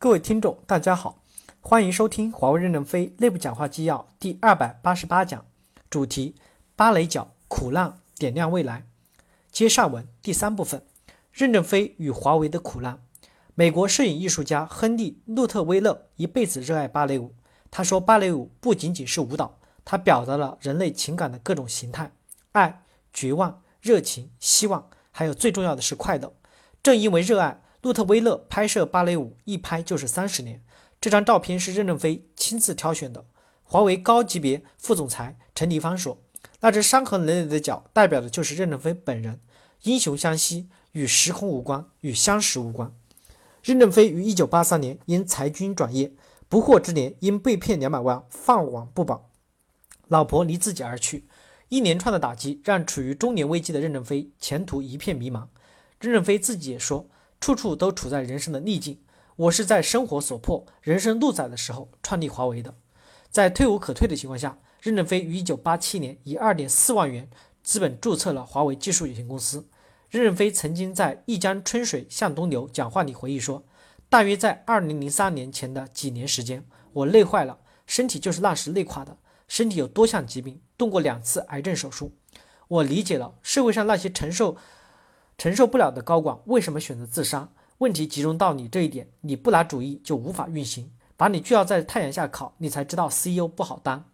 各位听众，大家好，欢迎收听华为任正非内部讲话纪要第二百八十八讲，主题：芭蕾脚苦难点亮未来。接上文第三部分，任正非与华为的苦难。美国摄影艺术家亨利·路特威勒一辈子热爱芭蕾舞。他说，芭蕾舞不仅仅是舞蹈，它表达了人类情感的各种形态：爱、绝望、热情、希望，还有最重要的是快乐。正因为热爱。路特威勒拍摄芭蕾舞一拍就是三十年。这张照片是任正非亲自挑选的。华为高级别副总裁陈立芳说：“那只伤痕累累的脚，代表的就是任正非本人。英雄相惜，与时空无关，与相识无关。”任正非于一九八三年因裁军转业，不惑之年因被骗两百万，放网不保，老婆离自己而去。一连串的打击让处于中年危机的任正非前途一片迷茫。任正非自己也说。处处都处在人生的逆境，我是在生活所迫、人生路窄的时候创立华为的。在退无可退的情况下，任正非于一九八七年以二点四万元资本注册了华为技术有限公司。任正非曾经在“一江春水向东流”讲话里回忆说：“大约在二零零三年前的几年时间，我累坏了，身体就是那时累垮的。身体有多项疾病，动过两次癌症手术。我理解了社会上那些承受。”承受不了的高管为什么选择自杀？问题集中到你这一点，你不拿主意就无法运行。把你就要在太阳下烤，你才知道 CEO 不好当。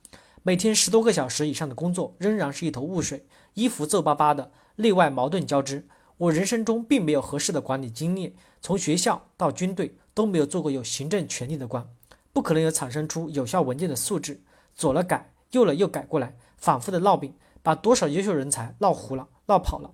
每天十多个小时以上的工作，仍然是一头雾水，衣服皱巴巴的，内外矛盾交织。我人生中并没有合适的管理经验，从学校到军队都没有做过有行政权力的官，不可能有产生出有效文件的素质。左了改，右了又改过来，反复的闹病，把多少优秀人才闹糊了，闹跑了。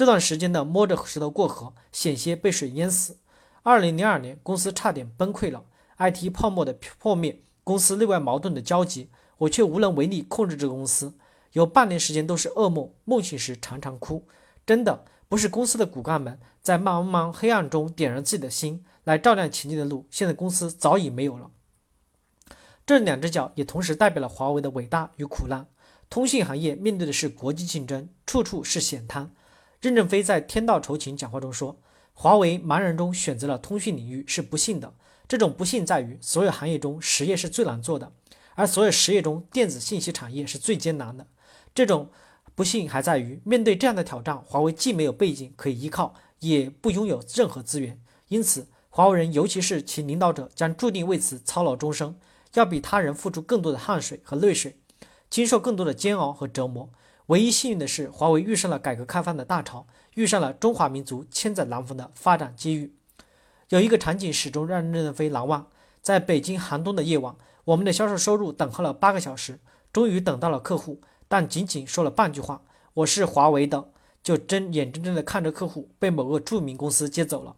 这段时间的摸着石头过河，险些被水淹死。二零零二年，公司差点崩溃了，IT 泡沫的破灭，公司内外矛盾的交集，我却无能为力控制这个公司。有半年时间都是噩梦，梦醒时常常哭。真的不是公司的骨干们在茫茫黑暗中点燃自己的心，来照亮前进的路。现在公司早已没有了。这两只脚也同时代表了华为的伟大与苦难。通信行业面对的是国际竞争，处处是险滩。任正非在天道酬勤讲话中说：“华为茫然中选择了通讯领域是不幸的。这种不幸在于，所有行业中实业是最难做的，而所有实业中电子信息产业是最艰难的。这种不幸还在于，面对这样的挑战，华为既没有背景可以依靠，也不拥有任何资源。因此，华为人，尤其是其领导者，将注定为此操劳终生，要比他人付出更多的汗水和泪水，经受更多的煎熬和折磨。”唯一幸运的是，华为遇上了改革开放的大潮，遇上了中华民族千载难逢的发展机遇。有一个场景始终让任正非难忘：在北京寒冬的夜晚，我们的销售收入等候了八个小时，终于等到了客户，但仅仅说了半句话“我是华为的”，就睁眼睁睁地看着客户被某个著名公司接走了。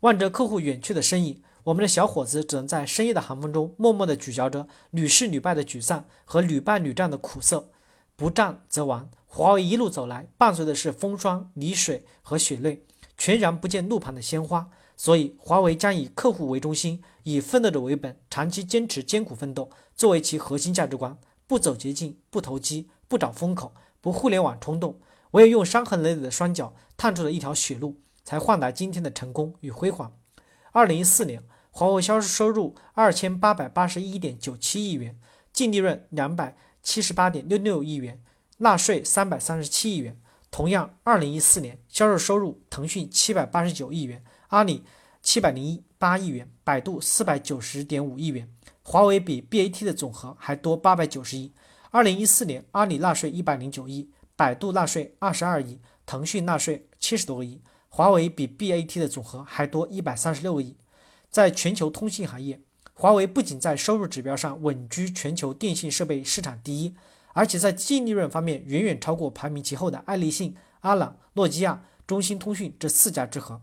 望着客户远去的身影，我们的小伙子只能在深夜的寒风中，默默地咀嚼着屡试屡败的沮丧和屡败屡战的苦涩。不战则亡。华为一路走来，伴随的是风霜、泥水和血泪，全然不见路旁的鲜花。所以，华为将以客户为中心，以奋斗者为本，长期坚持艰苦奋斗作为其核心价值观，不走捷径，不投机，不找风口，不互联网冲动，唯有用伤痕累累的双脚探出了一条血路，才换来今天的成功与辉煌。二零一四年，华为销售收入二千八百八十一点九七亿元，净利润两百。七十八点六六亿元，纳税三百三十七亿元。同样，二零一四年销售收入，腾讯七百八十九亿元，阿里七百零八亿元，百度四百九十点五亿元，华为比 BAT 的总和还多八百九十亿。二零一四年，阿里纳税一百零九亿，百度纳税二十二亿，腾讯纳税七十多个亿，华为比 BAT 的总和还多一百三十六个亿。在全球通信行业。华为不仅在收入指标上稳居全球电信设备市场第一，而且在净利润方面远远超过排名其后的爱立信、阿朗、诺基亚、中兴通讯这四家之和。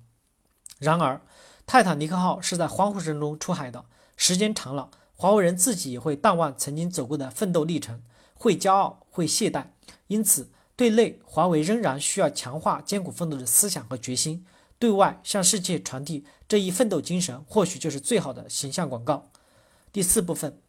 然而，泰坦尼克号是在欢呼声中出海的，时间长了，华为人自己也会淡忘曾经走过的奋斗历程，会骄傲，会懈怠。因此，对内，华为仍然需要强化艰苦奋斗的思想和决心。对外向世界传递这一奋斗精神，或许就是最好的形象广告。第四部分，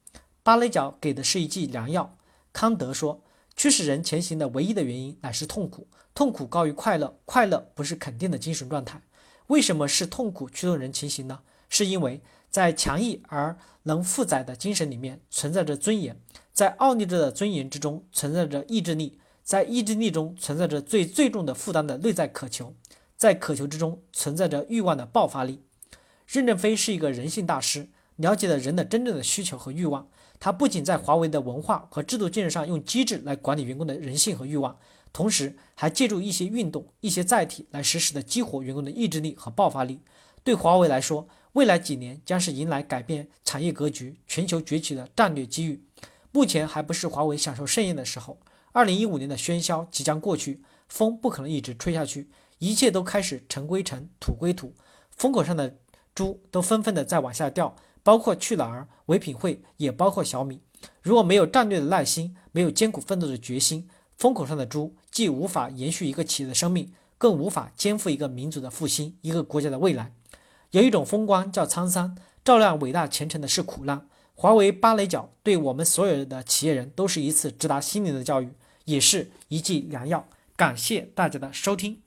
芭蕾脚给的是一剂良药。康德说，驱使人前行的唯一的原因乃是痛苦，痛苦高于快乐，快乐不是肯定的精神状态。为什么是痛苦驱动人前行呢？是因为在强毅而能负载的精神里面存在着尊严，在奥利着的尊严之中存在着意志力，在意志力中存在着最最重的负担的内在渴求，在渴求之中存在着欲望的爆发力。任正非是一个人性大师，了解了人的真正的需求和欲望。他不仅在华为的文化和制度建设上用机制来管理员工的人性和欲望，同时还借助一些运动、一些载体来实时的激活员工的意志力和爆发力。对华为来说，未来几年将是迎来改变产业格局、全球崛起的战略机遇。目前还不是华为享受盛宴的时候。二零一五年的喧嚣即将过去，风不可能一直吹下去，一切都开始尘归尘，土归土，风口上的猪都纷纷的在往下掉，包括去哪儿、唯品会，也包括小米。如果没有战略的耐心，没有艰苦奋斗的决心，风口上的猪既无法延续一个企业的生命，更无法肩负一个民族的复兴、一个国家的未来。有一种风光叫沧桑，照亮伟大前程的是苦难。华为芭蕾脚对我们所有的企业人都是一次直达心灵的教育，也是一剂良药。感谢大家的收听。